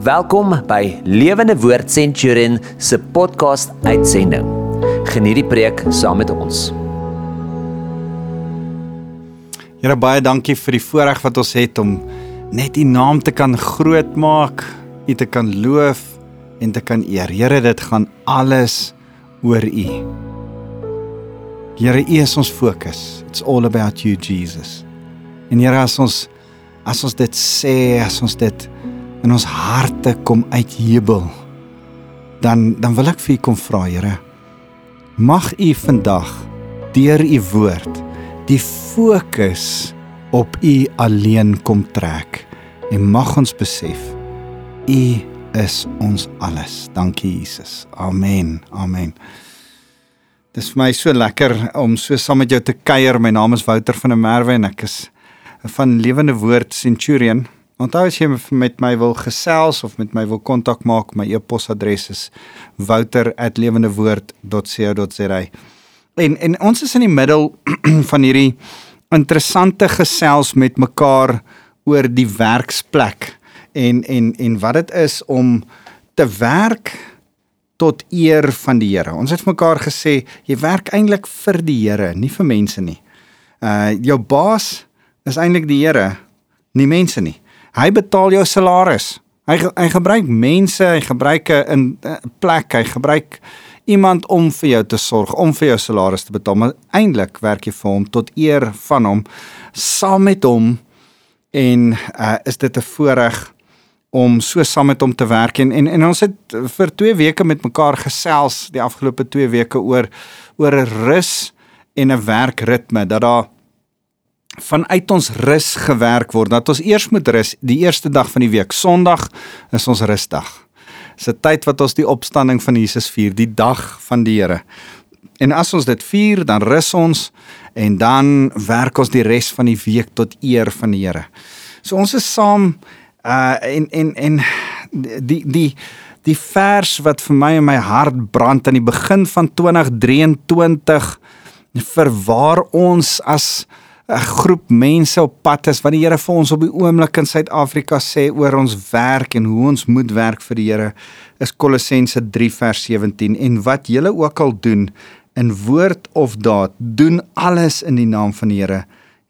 Welkom by Lewende Woord Centurion se podcast uitsending. Geniet die preek saam met ons. Here baie dankie vir die voorreg wat ons het om net U naam te kan grootmaak, U te kan loof en te kan eer. Here, dit gaan alles oor U. Here, U is ons fokus. It's all about you, Jesus. En Here, as ons as ons dit sê, as ons dit in ons harte kom uitjubel, dan dan wil ek vir u kom vra, Here. Mag u vandag deur u woord die fokus op u alleen kom trek en mag ons besef u is ons alles. Dankie Jesus. Amen. Amen. Dit is vir my so lekker om so saam met jou te kuier. My naam is Wouter van der Merwe en ek is van Lewende Woord Centurion. Onthou as jy met my wil gesels of met my wil kontak maak, my e-posadres is wouter@lewendewoord.co.za. En en ons is in die middel van hierdie interessante gesels met mekaar oor die werksplek en en en wat dit is om te werk tot eer van die Here. Ons het mekaar gesê jy werk eintlik vir die Here, nie vir mense nie. Uh jou baas is eintlik die Here, nie mense nie. Hy betaal jou salaris. Hy hy gebruik mense, hy gebruik 'n plek, hy gebruik iemand om vir jou te sorg, om vir jou salaris te betaal. Maar eintlik werk jy vir hom tot eer van hom, saam met hom en uh, is dit 'n voorreg om so saam met hom te werk en en, en ons het vir 2 weke met mekaar gesels die afgelope 2 weke oor oor 'n rus en 'n werkritme dat daar vanuit ons rus gewerk word. Dat ons eers moet rus die eerste dag van die week. Sondag is ons rusdag. Dis 'n tyd wat ons die opstanding van Jesus vier, die dag van die Here. En as ons dit vier, dan rus ons en dan werk ons die res van die week tot eer van die Here. So ons is saam uh en en en die die die vers wat vir my in my hart brand aan die begin van 2023 vir waar ons as 'n groep mense op pad is wat die Here vir ons op die oomblik in Suid-Afrika sê oor ons werk en hoe ons moet werk vir die Here is Kolossense 3 vers 17 en wat julle ook al doen in woord of daad doen alles in die naam van die Here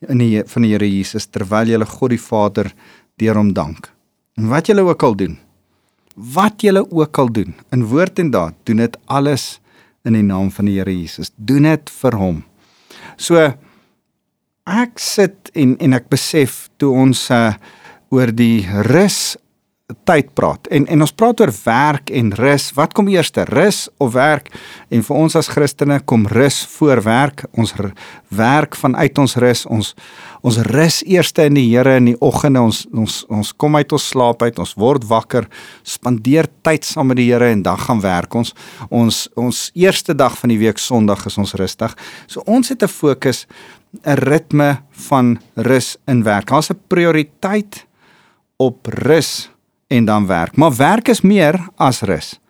in die van die Here Jesus terwyl julle God die Vader deur hom dank. En wat julle ook al doen wat julle ook al doen in woord en daad doen dit alles in die naam van die Here Jesus. Doen dit vir hom. So ek sit en en ek besef toe ons uh, oor die rus tyd praat en en ons praat oor werk en rus wat kom eers rus of werk? En vir ons as Christene kom rus voor werk ons werk vanuit ons rus ons ons rus eers in die Here in die oggende ons ons ons kom uit ons slaap uit ons word wakker spandeer tyd saam met die Here en dan gaan werk. Ons ons ons eerste dag van die week Sondag is ons rustig so ons het 'n fokus 'n ritme van rus in werk. Daar's 'n prioriteit op rus en dan werk. Maar werk is meer as rus.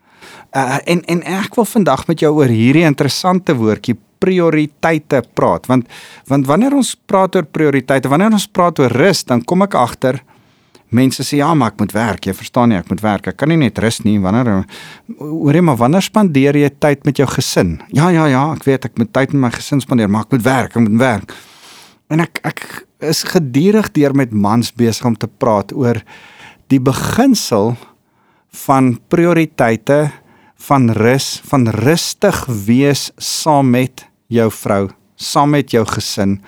Uh, en en ek wil vandag met jou oor hierdie interessante woordjie prioriteite praat want want wanneer ons praat oor prioriteite, wanneer ons praat oor rus, dan kom ek agter mense sê ja, maar ek moet werk. Jy verstaan nie, ek moet werk. Ek kan nie net rus nie. Wanneer hoorie maar wanneer spandeer jy tyd met jou gesin? Ja, ja, ja, ek weet ek moet tyd met my gesin spandeer, maar ek moet werk, ek moet werk. En ek ek is gedurig deur met mans besig om te praat oor die beginsel van prioriteite van rus, van rustig wees saam met jou vrou, saam met jou gesin.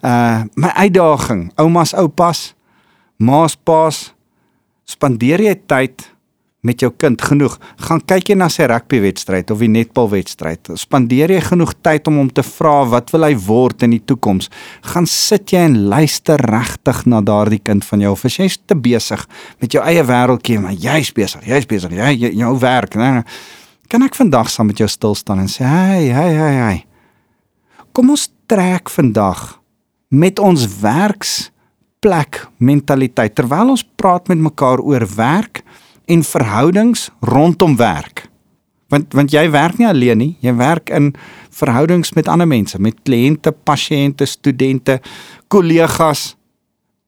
Uh my uitdaging, oumas, oupas, maas paas spandeer jy tyd met jou kind? Genoeg. Gaan kyk jy na sy rugbywedstryd of die netbalwedstryd? Spandeer jy genoeg tyd om hom te vra wat wil hy word in die toekoms? Gaan sit jy en luister regtig na daardie kind van jou of is jy te besig met jou eie wêreldjie maar jy's besig jy's besig jy jy jou werk nee, nee. kan ek vandag saam met jou stil staan en sê hey hey hey hey. Kom ons trek vandag met ons werks plek mentaliteit terwyl ons praat met mekaar oor werk en verhoudings rondom werk. Want want jy werk nie alleen nie, jy werk in verhoudings met ander mense, met kliënte, pasiënte, studente, kollegas,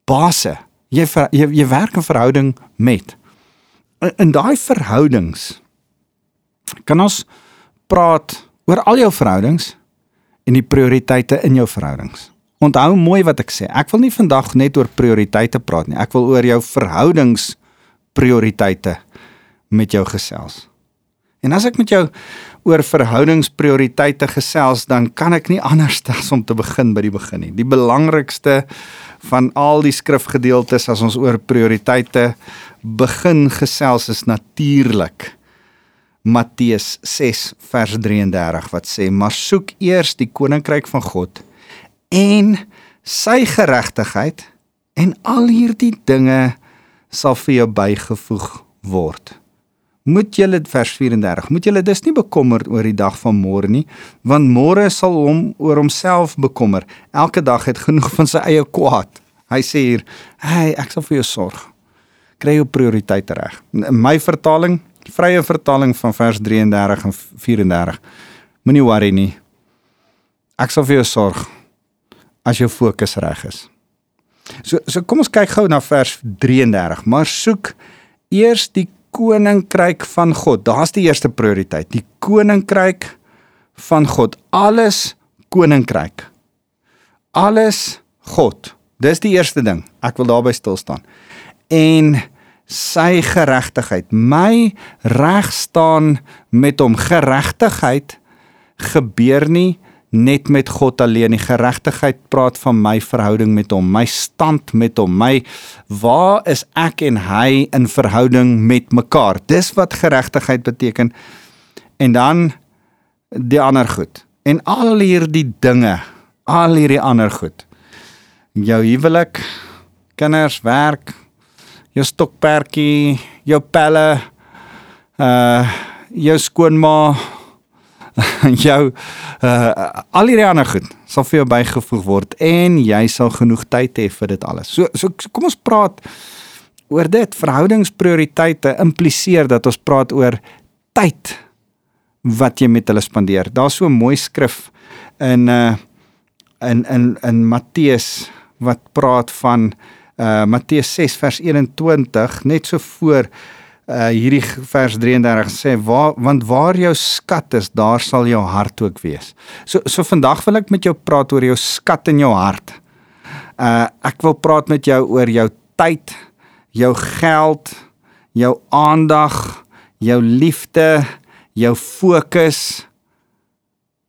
basse. Jy, jy jy werk in verhouding met in, in daai verhoudings kan ons praat oor al jou verhoudings en die prioriteite in jou verhoudings. Onthou mooi wat ek sê. Ek wil nie vandag net oor prioriteite praat nie. Ek wil oor jou verhoudings prioriteite met jou gesels. En as ek met jou oor verhoudingsprioriteite gesels, dan kan ek nie anders as om te begin by die begin nie. Die belangrikste van al die skrifgedeeltes as ons oor prioriteite begin gesels is natuurlik Matteus 6 vers 33 wat sê: "Maar soek eers die koninkryk van God en sy geregtigheid en al hierdie dinge sal vir jou bygevoeg word." moet julle vers 34 moet julle dus nie bekommerd oor die dag van môre nie want môre sal hom oor homself bekommer. Elke dag het genoeg van sy eie kwaad. Hy sê hier hey ek sal vir jou sorg. Kry jou prioriteite reg. In my vertaling vrye vertaling van vers 33 en 34 moenie worry nie. Ek sal vir jou sorg as jou fokus reg is so so kom ons kyk gou na vers 33 maar soek eers die koninkryk van God. Daar's die eerste prioriteit, die koninkryk van God. Alles koninkryk. Alles God. Dis die eerste ding. Ek wil daarby stil staan. En sy geregtigheid. My reg staan met hom. Geregtigheid gebeur nie net met God alleen. Die geregtigheid praat van my verhouding met hom, my stand met hom, my waar is ek en hy in verhouding met mekaar? Dis wat geregtigheid beteken. En dan die ander goed. En al hierdie dinge, al hierdie ander goed. Jou huwelik, kinders, werk, jou stokperdjie, jou pelle, uh jou skoonma, jou uh al hierdie ander goed sal vir jou bygevoeg word en jy sal genoeg tyd hê vir dit alles. So so kom ons praat oor dit. Verhoudingsprioriteite impliseer dat ons praat oor tyd wat jy met hulle spandeer. Daar's so 'n mooi skrif in uh in in in Matteus wat praat van uh Matteus 6 vers 21 net so voor uh hierdie vers 33 sê waar want waar jou skat is daar sal jou hart ook wees. So so vandag wil ek met jou praat oor jou skat in jou hart. Uh ek wil praat met jou oor jou tyd, jou geld, jou aandag, jou liefde, jou fokus.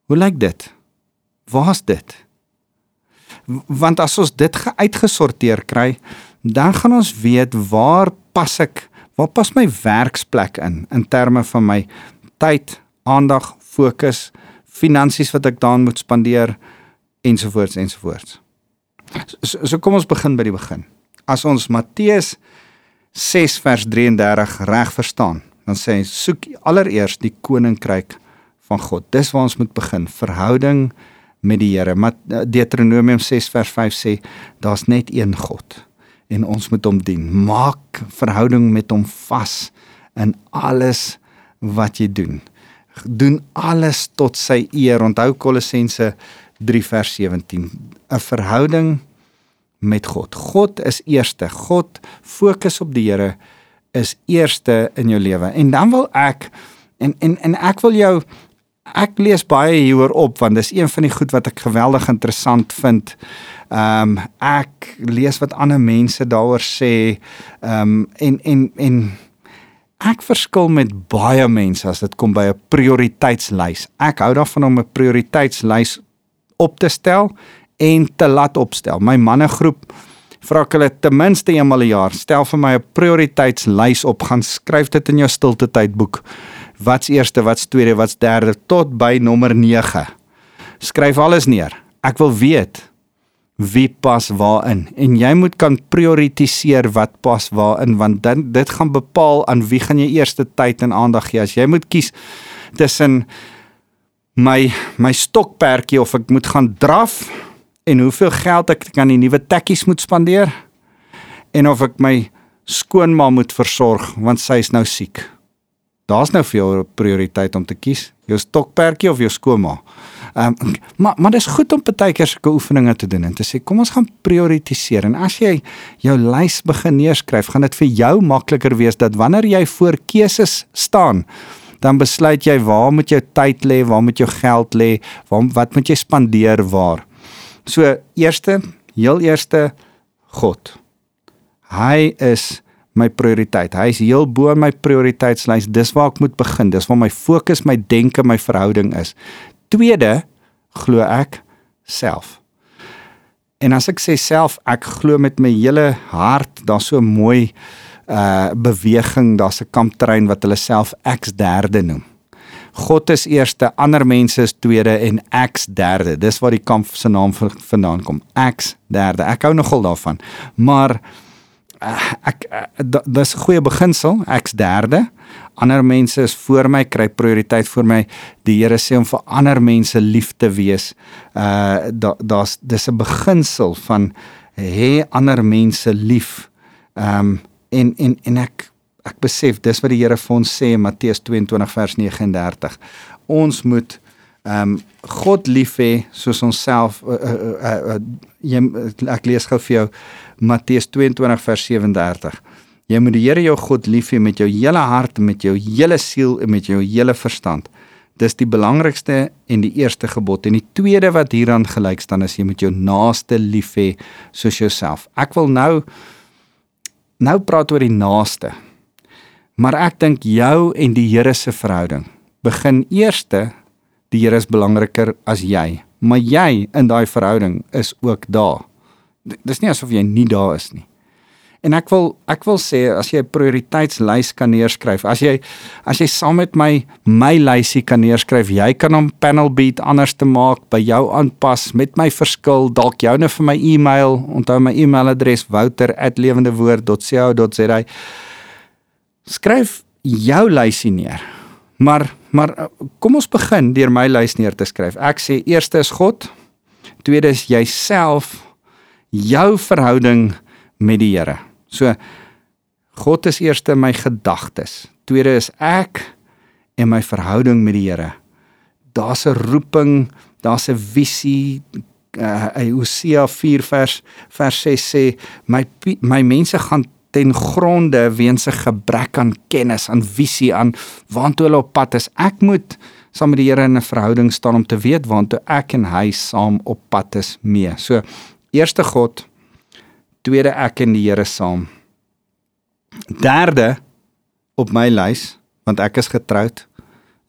Hoe lyk dit? Waar's dit? Want as ons dit uitgesorteer kry, dan gaan ons weet waar pas ek Waar pas my werksplek in in terme van my tyd, aandag, fokus, finansies wat ek daan moet spandeer ensovoorts ensovoorts. So, so kom ons begin by die begin. As ons Matteus 6 vers 33 reg verstaan, dan sê hy soek allereers die koninkryk van God. Dis waar ons moet begin, verhouding met die Here. Deuteronomium 6 vers 5 sê daar's net een God en ons moet hom dien. Maak verhouding met hom vas in alles wat jy doen. Doen alles tot sy eer. Onthou Kolossense 3 vers 17. 'n Verhouding met God. God is eerste. God fokus op die Here is eerste in jou lewe. En dan wil ek en en en ek wil jou ek lees baie hieroor op want dis een van die goed wat ek geweldig interessant vind. Ehm um, ek lees wat ander mense daaroor sê. Ehm um, en en en ek verskil met baie mense as dit kom by 'n prioriteitslys. Ek hou daarvan om 'n prioriteitslys op te stel en te laat opstel. My mannegroep vra ek hulle ten minste eenmal 'n jaar, stel vir my 'n prioriteitslys op, gaan skryf dit in jou stilte tydboek wat's eerste, wat's tweede, wat's derde tot by nommer 9. Skryf alles neer. Ek wil weet wie pas waarin en jy moet kan prioritiseer wat pas waarin want dan dit gaan bepaal aan wie gaan jy eerste tyd en aandag gee. As jy moet kies tussen my my stokperdjie of ek moet gaan draf en hoeveel geld ek aan die nuwe tekkies moet spandeer en of ek my skoonma moet versorg want sy is nou siek daar's nou vir jou 'n prioriteit om te kies, jou stokperdjie of jou skoonma. Ehm um, maar maar dis goed om baie keer sulke oefeninge te doen en te sê kom ons gaan prioritiseer en as jy jou lys begin neerskryf, gaan dit vir jou makliker wees dat wanneer jy voor keuses staan, dan besluit jy waar moet jou tyd lê, waar moet jou geld lê, waar wat moet jy spandeer waar. So eerste, heel eerste God. Hy is my prioriteit. Hy is heel bo in my prioriteitslys. Dis waar ek moet begin. Dis waar my fokus, my denke, my verhouding is. Tweede, glo ek self. En as ek sê self, ek glo met my hele hart, daar's so mooi uh beweging, daar's 'n kamptrein wat hulle self ek's derde noem. God is eerste, ander mense is tweede en ek's derde. Dis waar die kamp se naam vandaan kom. Ek's derde. Ek hou nogal daarvan. Maar uh, ek uh, dis 'n goeie beginsel. Ek's derde. Ander mense is voor my, kry prioriteit voor my. Die Here sê om vir ander mense lief te wees. Uh daar's dis 'n beginsel van hê ander mense lief. Ehm um, en en en ek ek besef dis wat die Here vir ons sê in Matteus 22 vers 39. Ons moet ehm um, God lief hê soos ons self uh, uh, uh, uh, jy ek lees gou vir jou Matteus 22 vers 37. Jy moet die Here jou God lief hê met jou hele hart, met jou hele siel en met jou hele verstand. Dis die belangrikste en die eerste gebod en die tweede wat hieraan gelyk staan is jy moet jou naaste lief hê soos jouself. Ek wil nou nou praat oor die naaste. Maar ek dink jou en die Here se verhouding begin eerste die Here is belangriker as jy, maar jy in daai verhouding is ook daar. Dis nie asof jy nie daar is nie. En ek wil ek wil sê as jy 'n prioriteitslys kan neerskryf, as jy as jy saam met my my lysie kan neerskryf, jy kan hom panel beat anders te maak, by jou aanpas met my verskil, dalk joune vir my e-mail, onthou my e-mailadres wouter@lewendewoord.co.za. Skryf jou lysie neer. Maar maar kom ons begin deur my lys neer te skryf. Ek sê eerste is God, tweede is jouself, jou verhouding met die Here. So God is eerste my gedagtes. Tweede is ek en my verhouding met die Here. Daar's 'n roeping, daar's 'n visie. Uh, Hosea 4 vers vers 6 sê my my mense gaan ten gronde weens 'n gebrek aan kennis, aan visie, aan waantoe hulle op pad is. Ek moet saam met die Here in 'n verhouding staan om te weet waantoe ek en hy saam op pad is mee. So, eerste God, tweede ek en die Here saam. Derde op my lys, want ek is getroud,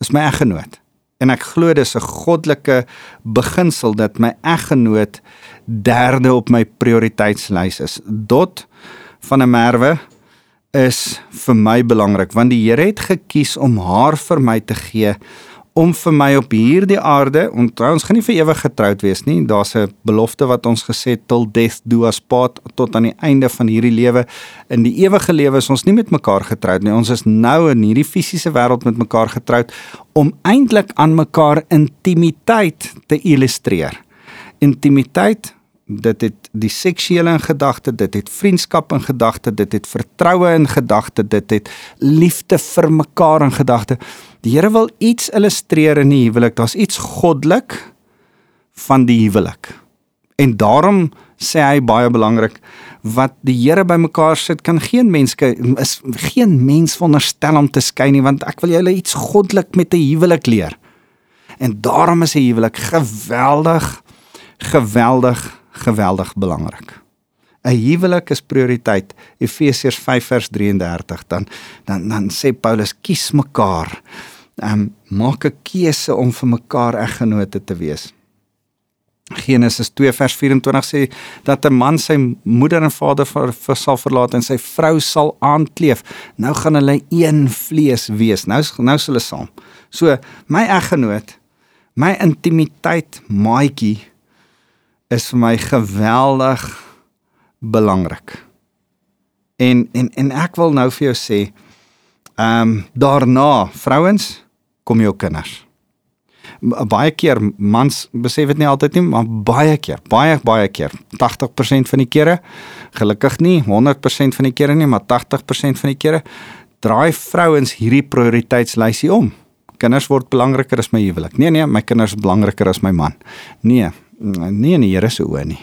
is my eggenoot. En ek glo dis 'n goddelike beginsel dat my eggenoot derde op my prioriteitslys is. Dot van 'n merwe is vir my belangrik want die Here het gekies om haar vir my te gee om vir my op hierdie aarde, onthou ons gaan nie vir ewig getroud wees nie. Daar's 'n belofte wat ons gesê till death do us part tot aan die einde van hierdie lewe. In die ewige lewe is ons nie met mekaar getroud nie. Ons is nou in hierdie fisiese wêreld met mekaar getroud om eintlik aan mekaar intimiteit te illustreer. Intimiteit dit het die seksuele in gedagte, dit het vriendskap in gedagte, dit het vertroue in gedagte, dit het liefde vir mekaar in gedagte. Die Here wil iets illustreer in die huwelik. Daar's iets goddelik van die huwelik. En daarom sê hy baie belangrik wat die Here bymekaar sit kan geen mens is geen mens veronderstel om te skei nie want ek wil julle iets goddelik met 'n huwelik leer. En daarom is 'n huwelik geweldig geweldig geweldig belangrik. 'n Huwelik is prioriteit. Efesiërs 5 vers 33 dan dan dan sê Paulus kies mekaar. Um, maak 'n keuse om vir mekaar eggenote te wees. Genesis 2 vers 24 sê dat 'n man sy moeder en vader vir, vir sal verlaat en sy vrou sal aankleef. Nou gaan hulle een vlees wees. Nou nou sal hulle saam. So my eggenoot, my intimiteit maatjie is vir my geweldig belangrik. En en en ek wil nou vir jou sê, ehm um, daarna, vrouens, kom jou kinders. Baie keer mans besef dit nie altyd nie, maar baie keer, baie baie keer, 80% van die kere, gelukkig nie 100% van die kere nie, maar 80% van die kere draai vrouens hierdie prioriteitslysie om. kinders word belangriker as my huwelik. Nee nee, my kinders is belangriker as my man. Nee, nie in die Here se oë nie.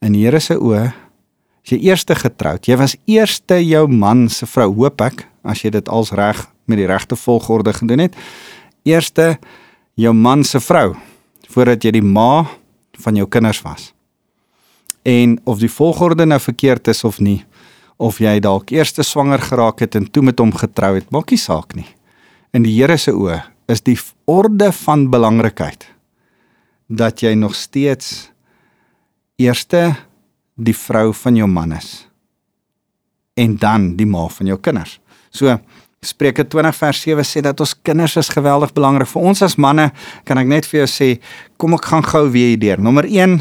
In die Here se oë as jy eerste getroud, jy was eerste jou man se vrou, hoop ek, as jy dit als reg met die regte volgorde gedoen het. Eerste jou man se vrou voordat jy die ma van jou kinders was. En of die volgorde nou verkeerd is of nie, of jy dalk eers swanger geraak het en toe met hom getrou het, maak nie saak nie. In die Here se oë is die orde van belangrikheid dat jy nog steeds eerste die vrou van jou man is en dan die ma van jou kinders. So Spreuke 20 vers 7 sê dat ons kinders is geweldig belangrik vir ons as manne. Kan ek net vir jou sê, kom ek gaan gou weer hier deur. Nommer 1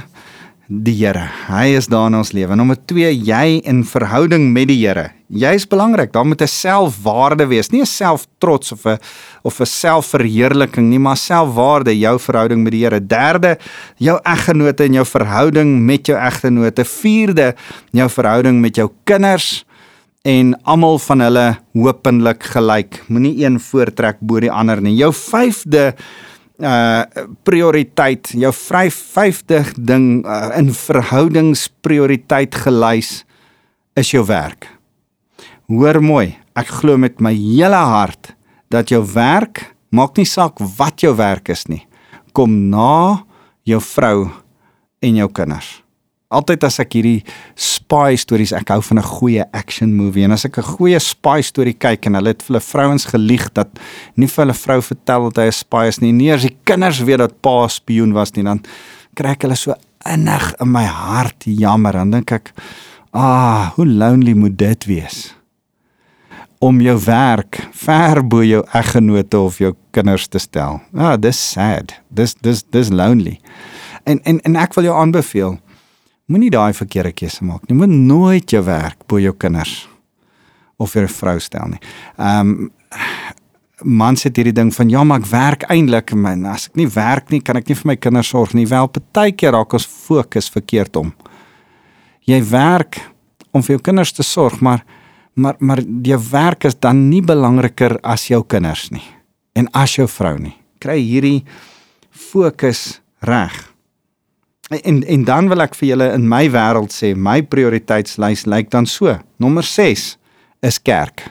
die Here. Hy is daar in ons lewe. Nommer 2, jy in verhouding met die Here. Jy's belangrik. Daar moet 'n selfwaarde wees, nie 'n selftrots of 'n of 'n selfverheerliking nie, maar selfwaarde, jou verhouding met die Here. Derde, jou eggenote en jou verhouding met jou eggenote. Vierde, jou verhouding met jou kinders en almal van hulle hopelik gelyk. Moenie een voortrek bo die ander nie. Jou vyfde uh prioriteit, jou vry 50 ding uh, in verhoudingsprioriteit gelys is jou werk. Hoor mooi, ek glo met my hele hart dat jou werk, maak nie saak wat jou werk is nie, kom na jou vrou en jou kinders altyd as ek hierdie spy stories ek hou van 'n goeie action movie. En as ek 'n goeie spy storie kyk en hulle het vir hulle vrouens gelieg dat nie vir hulle vrou vertel dat hy 'n spy is nie nie as die kinders weet dat pa spioen was nie dan kry ek hulle so innig in my hart jammer. Dan dink ek ah hoe lonely moet dit wees om jou werk ver bo jou eggenote of jou kinders te stel. Ah dis sad. Dis dis dis lonely. En en en ek wil jou aanbeveel Moenie daai verkeerde keuse maak nie. Moet nooit jou werk bo jou kinders of jou vrou stel nie. Ehm um, man sê hierdie ding van ja, maar ek werk eintlik, maar as ek nie werk nie, kan ek nie vir my kinders sorg nie. Wel, partykeer raak ons fokus verkeerd om. Jy werk om vir jou kinders te sorg, maar maar maar jou werk is dan nie belangriker as jou kinders nie en as jou vrou nie. Kry hierdie fokus reg. En en dan wil ek vir julle in my wêreld sê, my prioriteitslys lyk dan so. Nommer 6 is kerk.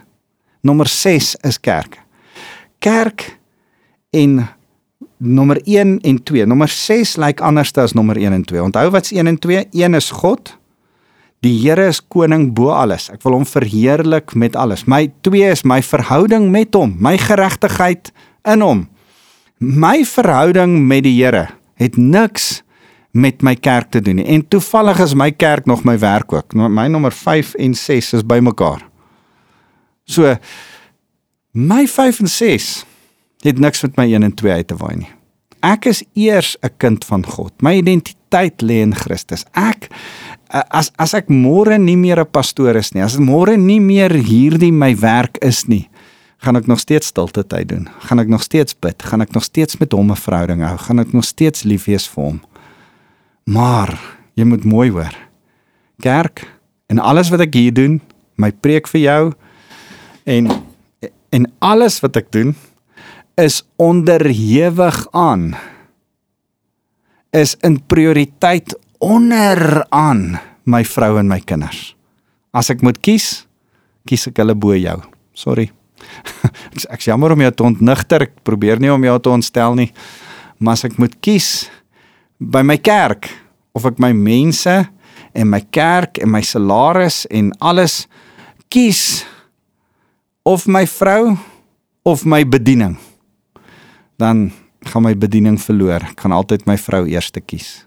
Nommer 6 is kerk. Kerk en nommer 1 en 2. Nommer 6 lyk anders as nommer 1 en 2. Onthou wat's 1 en 2? 1 is God. Die Here is koning bo alles. Ek wil hom verheerlik met alles. My 2 is my verhouding met hom, my geregtigheid in hom. My verhouding met die Here het niks met my kerk te doen nie. En toevallig is my kerk nog my werk ook. My nommer 5 en 6 is bymekaar. So my 5 en 6 het niks met my 1 en 2 uit te waai nie. Ek is eers 'n kind van God. My identiteit lê in Christus. Ek as as ek môre nie meer 'n pastoor is nie, as môre nie meer hierdie my werk is nie, gaan ek nog steeds stilte tyd doen. Gaan ek nog steeds bid, gaan ek nog steeds met hom 'n verhouding hou, gaan ek nog steeds lief wees vir hom. Maar jy moet mooi hoor. Kerk en alles wat ek hier doen, my preek vir jou en en alles wat ek doen is onderhewig aan is in prioriteit onder aan my vrou en my kinders. As ek moet kies, kies ek hulle bo jou. Sorry. ek ek jammer om jou te ontnigter. Ek probeer nie om jou te ontstel nie. Maar as ek moet kies, by my kerk of ek my mense en my kerk en my salaris en alles kies of my vrou of my bediening. Dan gaan my bediening verloor. Ek gaan altyd my vrou eerste kies.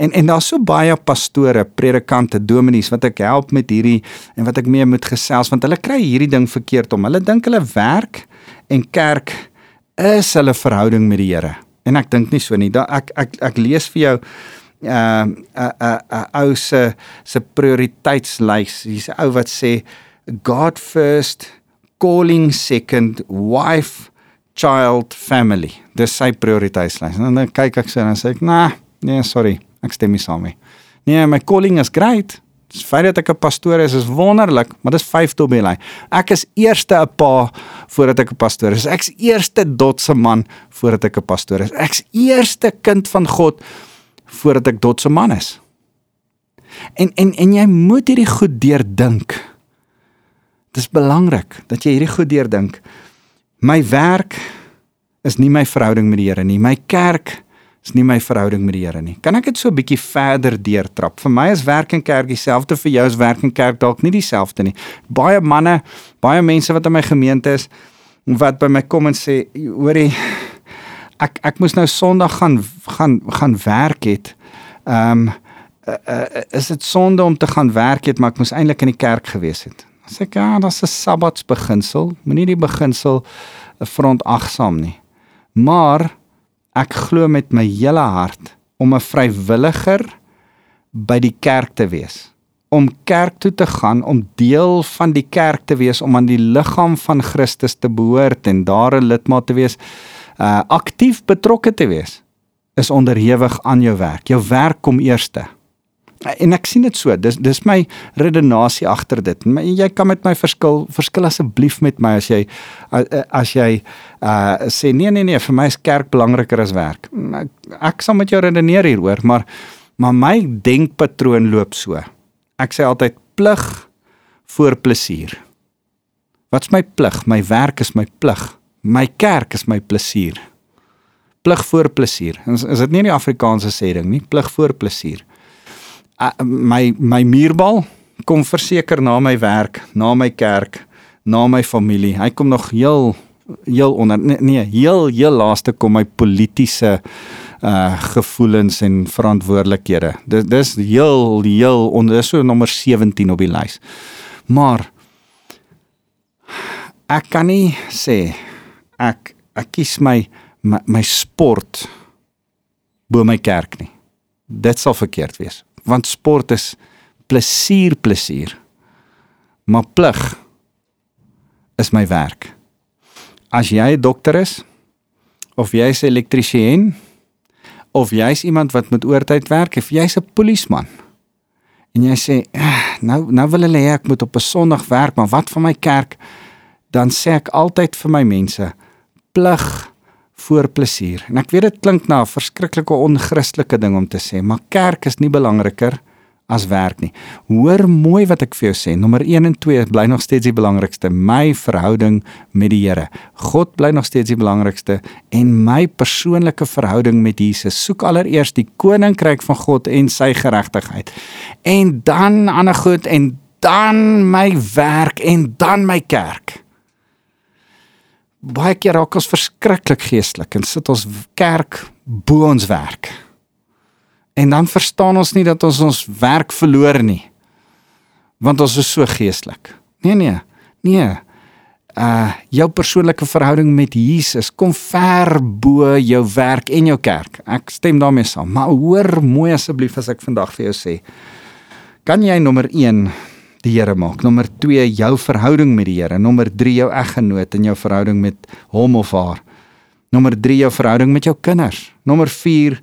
En en daar's so baie pastore predikante dominees wat ek help met hierdie en wat ek mee moet gesels want hulle kry hierdie ding verkeerd om. Hulle dink hulle werk en kerk is hulle verhouding met die Here en ek dink nie so nie. Da ek ek ek lees vir jou ehm uh, 'n uh, 'n uh, uh, ou se se prioriteitslys. Hier's 'n ou wat sê God first, calling second, wife, child, family. Dis sy prioriteitslys. En dan kyk ek sy en sê ek, "Nee, nee, sorry. Ek stem nie saam nie. Nee, my calling is great. Die feit dat ek 'n pastoor is is wonderlik, maar dis 5 tot by lyn. Ek is eerste 'n pa voordat ek 'n pastoor is. Ek's eerste dotse man voordat ek 'n pastoor is. Ek's eerste kind van God voordat ek dotse man is. En en en jy moet hierdie goed deurdink. Dis belangrik dat jy hierdie goed deurdink. My werk is nie my verhouding met die Here nie. My kerk is nie my verhouding met die Here nie. Kan ek dit so 'n bietjie verder deurtrap? Vir my is werk en kerk dieselfde, vir jou is werk en kerk dalk nie dieselfde nie. Baie manne, baie mense wat in my gemeente is wat by my kom en sê, hoorie, ek ek moes nou Sondag gaan gaan gaan werk het. Ehm um, uh, uh, is dit sonde om te gaan werk het, maar ek moes eintlik in die kerk gewees het. Sê ek, ja, dis 'n Sabbatsbeginsel. Moenie die beginsel verontagsaam nie. Maar ek glo met my hele hart om 'n vrywilliger by die kerk te wees. Om kerk toe te gaan, om deel van die kerk te wees, om aan die liggaam van Christus te behoort en daar 'n lidmaat te wees, uh aktief betrokke te wees, is onderhewig aan jou werk. Jou werk kom eerste en ek sien dit so dis dis my redenasie agter dit. My, jy kan met my verskil verskil asseblief met my as jy as jy uh sê nee nee nee vir my is kerk belangriker as werk. Ek, ek sal met jou redeneer hieroor maar maar my denkpatroon loop so. Ek sê altyd plig voor plesier wat's my plig? My werk is my plig. My kerk is my plesier plig voor plesier is, is dit nie in die Afrikaanse sê ding nie? Plig voor plesier uh, my my muurbal kom verseker na my werk, na my kerk, na my familie. Hy kom nog heel heel onder nee, nee heel heel laaste kom my politieke uh gevoelens en verantwoordelikhede. Dis dis heel heel onder so nommer 17 op die lys. Maar ek kan nie sê ek ek kies my my, my sport bo my kerk nie. Dit sal verkeerd wees want sport is plesier plesier. Maar plig is my werk. As jy 'n dokter is of jy's 'n elektriesien of jy's iemand wat met oortyd werk of jy's 'n polisieman en jy sê ah, nou nou wil hulle hê ek moet op 'n Sondag werk, maar wat van my kerk? Dan sê ek altyd vir my mense plig voor plesier. En ek weet dit klink na 'n verskriklike onchristelike ding om te sê, maar kerk is nie belangriker as werk nie. Hoor mooi wat ek vir jou sê. Nommer 1 en 2 bly nog steeds die belangrikste. My verhouding met die Here. God bly nog steeds die belangrikste en my persoonlike verhouding met Jesus. Soek allereers die koninkryk van God en sy geregtigheid. En dan ander goed en dan my werk en dan my kerk baie keer raak ons verskriklik geestelik en sit ons kerk bo ons werk. En dan verstaan ons nie dat ons ons werk verloor nie. Want ons is so geestelik. Nee nee. Nee. Uh jou persoonlike verhouding met Jesus kom ver bo jou werk en jou kerk. Ek stem daarmee saam. Maar hoor mooi asseblief as ek vandag vir jou sê. Kan jy nommer 1 die Here maak. Nommer 2 jou verhouding met die Here. Nommer 3 jou eggenoot en jou verhouding met hom of haar. Nommer 3 jou verhouding met jou kinders. Nommer 4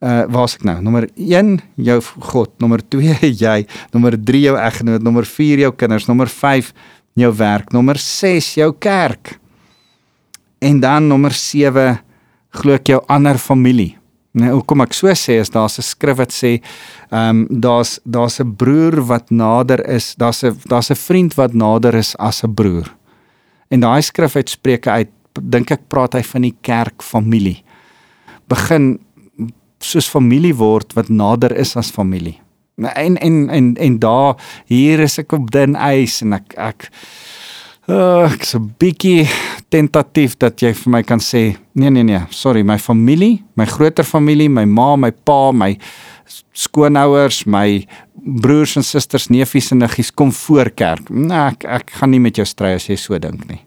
uh waar's ek nou? Nommer 1 jou God, nommer 2 jy, nommer 3 jou eggenoot, nommer 4 jou kinders, nommer 5 jou werk, nommer 6 jou kerk. En dan nommer 7 glo ek jou ander familie. Nou hoekom ek so sê is daar's 'n skrif wat sê ehm um, daar's daar's 'n broer wat nader is, daar's 'n daar's 'n vriend wat nader is as 'n broer. En daai skrif uit Spreuke uit dink ek praat hy van die kerkfamilie. Begin soos familie word wat nader is as familie. En en en en daar hier is ek op dun ys en ek ek uh, ek so bietjie tentatief dat jy vir my kan sê nee nee nee sorry my familie my groter familie my ma my pa my skoonouers my broers en susters neefies en niggies kom voor kerk. Nee ek ek gaan nie met jou stry as jy so dink nie.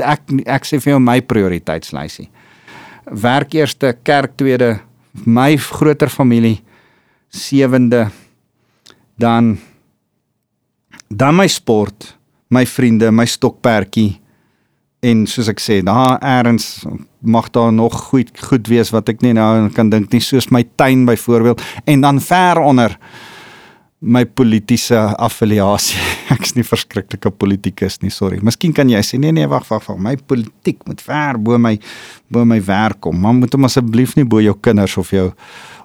Ek ek sê vir jou my prioriteitslysie. Werk eerste kerk tweede my groter familie sewende dan dan my sport my vriende, my stokperdjie en soos ek sê, daar eers mag daar nog goed goed wees wat ek nie nou kan dink nie, soos my tuin byvoorbeeld en dan ver onder my politieke affiliasie. Ek's nie verskriklike politikus nie, sorry. Miskien kan jy sê nee nee, wag wag wag, my politiek moet ver bo my bo my werk kom. Man moet hom asseblief nie bo jou kinders of jou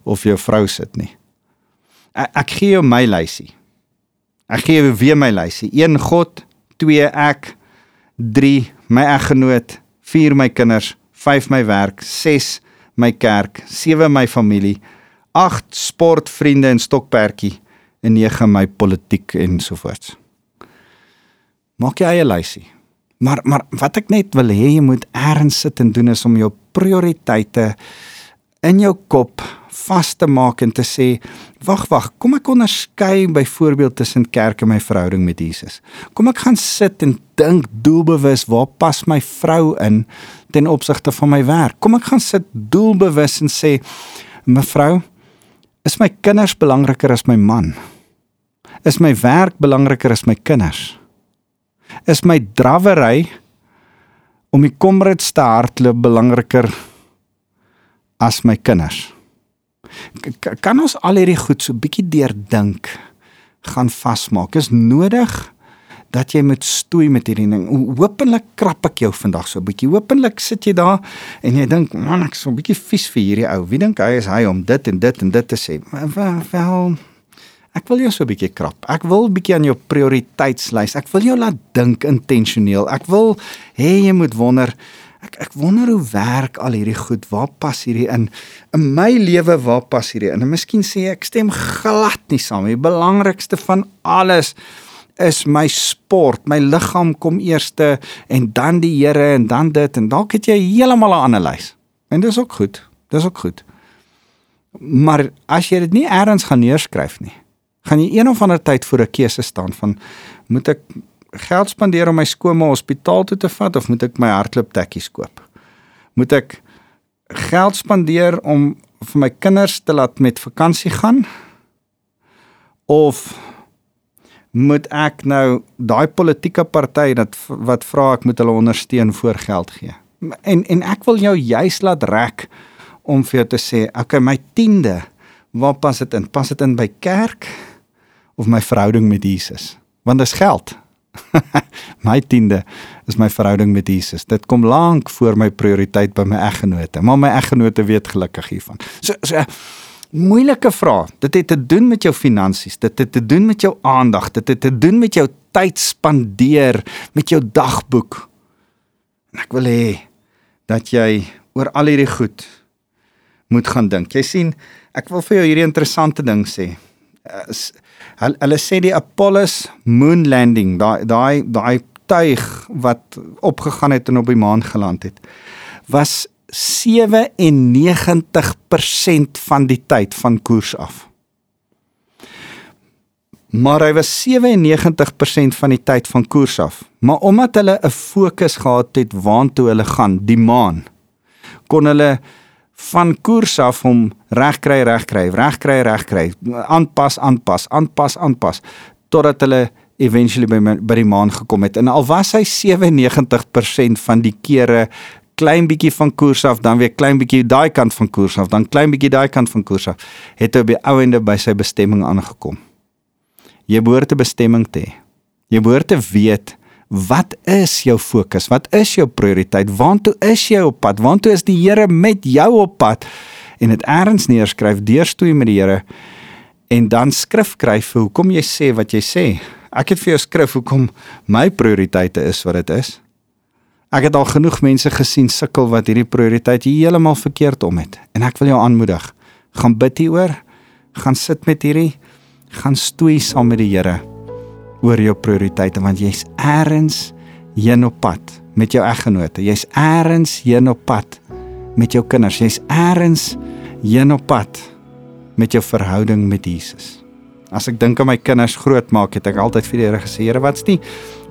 of jou vrou sit nie. Ek, ek gee jou my lysie. Ek gee weer my lysie. 1 God, 2 ek, 3 my eggenoot, 4 my kinders, 5 my werk, 6 my kerk, 7 my familie, 8 sportvriende en stokperdjie en 9 my politiek en so voort. Maak jy eie lysie. Maar maar wat ek net wil hê jy moet erns sit en doen is om jou prioriteite in jou kop vas te maak en te sê wag wag kom ek onderskei byvoorbeeld tussen kerk en my verhouding met Jesus. Kom ek gaan sit en dink doelbewus waar pas my vrou in ten opsigte van my werk? Kom ek gaan sit doelbewus en sê mevrou is my kinders belangriker as my man? Is my werk belangriker as my kinders? Is my drawery om die komrades te hardloop belangriker as my kinders. K kan ons al hierdie goed so bietjie deurdink gaan vasmaak. Is nodig dat jy moet stoei met hierdie ding. Hoopelik krap ek jou vandag so 'n bietjie. Hoopelik sit jy daar en jy dink, man, ek is so 'n bietjie vies vir hierdie ou. Wie dink hy is hy om dit en dit en dit te sê? Wel, wel ek wil jou so 'n bietjie krap. Ek wil bietjie aan jou prioriteitslys. Ek wil jou laat dink intentioneel. Ek wil hê jy moet wonder ek ek wonder hoe werk al hierdie goed? Waar pas hierdie in? In my lewe waar pas hierdie in? En miskien sê ek stem glad nie saam nie. Die belangrikste van alles is my sport. My liggaam kom eerste en dan die Here en dan dit en dalk het jy heeltemal 'n ander lys. En dis ook goed. Dis ook goed. Maar as jy dit nie eers gaan neerskryf nie, gaan jy een of ander tyd voor 'n keuse staan van moet ek geld spandeer om my skoonma hospitaal toe te vat of moet ek my hardloop tekkies koop? Moet ek geld spandeer om vir my kinders te laat met vakansie gaan? Of moet ek nou daai politieke party dat wat vra ek moet hulle ondersteun voor geld gee? En en ek wil jou juis laat rek om vir jou te sê, okay, my 10de, waar pas dit in? Pas dit in by kerk of my verhouding met Jesus? Want dis geld. my tiende is my verhouding met Jesus. Dit kom lank voor my prioriteit by my eggenote. Maar my eggenote weet gelukkig hiervan. So so moeilike vraag. Dit het te doen met jou finansies, dit het te doen met jou aandag, dit het te doen met jou tyd spandeer, met jou dagboek. En ek wil hê dat jy oor al hierdie goed moet gaan dink. Jy sien, ek wil vir jou hierdie interessante ding sê. Uh, Hulle hulle sê die Apollo moon landing, daai daai daai tuig wat opgegaan het en op die maan geland het, was 97% van die tyd van koers af. Maar hy was 97% van die tyd van koers af. Maar omdat hulle 'n fokus gehad het waartoe hulle gaan, die maan, kon hulle van koers af hom regkry regkry regkry regkry aanpas aanpas aanpas aanpas totdat hulle eventually by by die maan gekom het. En al was hy 97% van die kere klein bietjie van koers af dan weer klein bietjie daai kant van koers af dan klein bietjie daai kant van koers af het hy op die ou ende by sy bestemming aangekom. Jy behoort 'n bestemming te hê. Jy behoort te weet Wat is jou fokus? Wat is jou prioriteit? Waartoe is jy op pad? Waartoe is die Here met jou op pad? En dit eers neerskryf, deurstoei met die Here en dan skrif kry vir hoekom jy sê wat jy sê. Ek het vir jou skrif hoekom my prioriteite is wat dit is. Ek het al genoeg mense gesien sukkel wat hierdie prioriteit heeltemal verkeerd om het. En ek wil jou aanmoedig, gaan bid hieroor, gaan sit met hierdie, gaan stoei saam met die Here oor jou prioriteite want jy's eers heen op pad met jou eggenote. Jy's eers heen op pad met jou kinders. Jy's eers heen op pad met jou verhouding met Jesus. As ek dink aan my kinders grootmaak, het ek altyd vir die Here gesê, Here, wat's die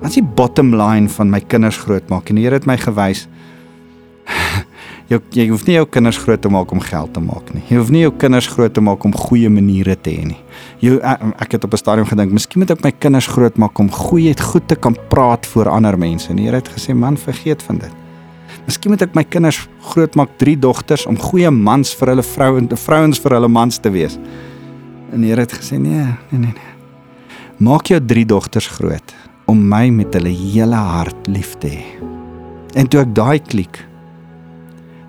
wat's die bottom line van my kinders grootmaak? En die Here het my gewys Jy jy hoef nie jou kinders groot te maak om geld te maak nie. Jy hoef nie jou kinders groot te maak om goeie maniere te hê nie. Jy ek het op 'n stadium gedink, miskien moet ek my kinders groot maak om goeie goed te kan praat voor ander mense. En die Here het gesê, man, vergeet van dit. Miskien moet ek my kinders groot maak, drie dogters om goeie mans vir hulle vroue en vrouens vir hulle mans te wees. En die Here het gesê, nee, nee, nee, nee. Maak jou drie dogters groot om my met hulle hele hart lief te hê. En toe ek daai klik,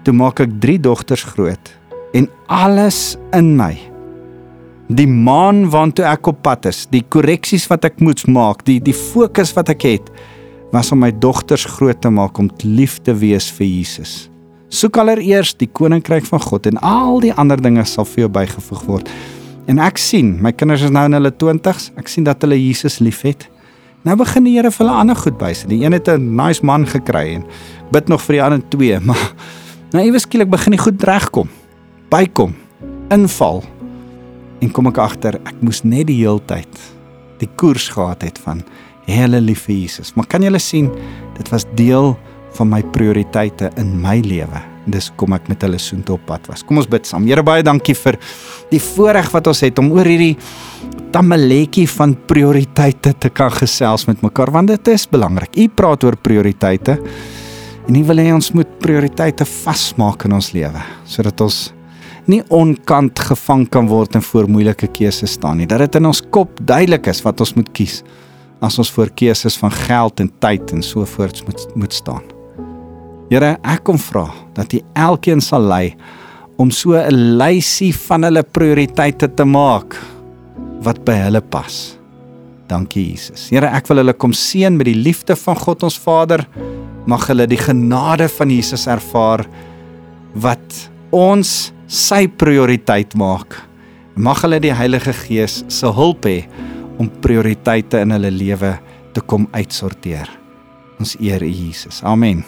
toe maak ek drie dogters groot en alles in my die maan waartoe ek op pad is, die korreksies wat ek moet maak, die die fokus wat ek het, was om my dogters groot te maak om lief te wees vir Jesus. Soek allereers die koninkryk van God en al die ander dinge sal vir jou bygevoeg word. En ek sien, my kinders is nou in hulle 20s, ek sien dat hulle Jesus liefhet. Nou begin die Here vir hulle ander goed bys. Die een het 'n nice man gekry en bid nog vir die ander twee, maar nou iewes skielik begin die goed regkom. Bykom, inval. En kom ek agter, ek moes net die heeltyd die koers gehad het van hele liefe Jesus. Maar kan julle sien, dit was deel van my prioriteite in my lewe dis kom ek met hulle soontoe op pad was. Kom ons bid saam. Here baie dankie vir die voorreg wat ons het om oor hierdie tamaletjie van prioriteite te kan gesels met mekaar want dit is belangrik. U praat oor prioriteite en u wil hê ons moet prioriteite vasmaak in ons lewe sodat ons nie onkant gevang kan word en voor moeilike keuses staan nie. Dat dit in ons kop duidelik is wat ons moet kies as ons voor keuses van geld en tyd en so voorts moet moet staan. Here, ek kom vra dat U elkeen sal lei om so 'n lysie van hulle prioriteite te maak wat by hulle pas. Dankie Jesus. Here, ek wil hulle kom seën met die liefde van God ons Vader. Mag hulle die genade van Jesus ervaar wat ons sy prioriteit maak. Mag hulle die Heilige Gees se hulp hê om prioriteite in hulle lewe te kom uitsorteer. Ons eer U Jesus. Amen.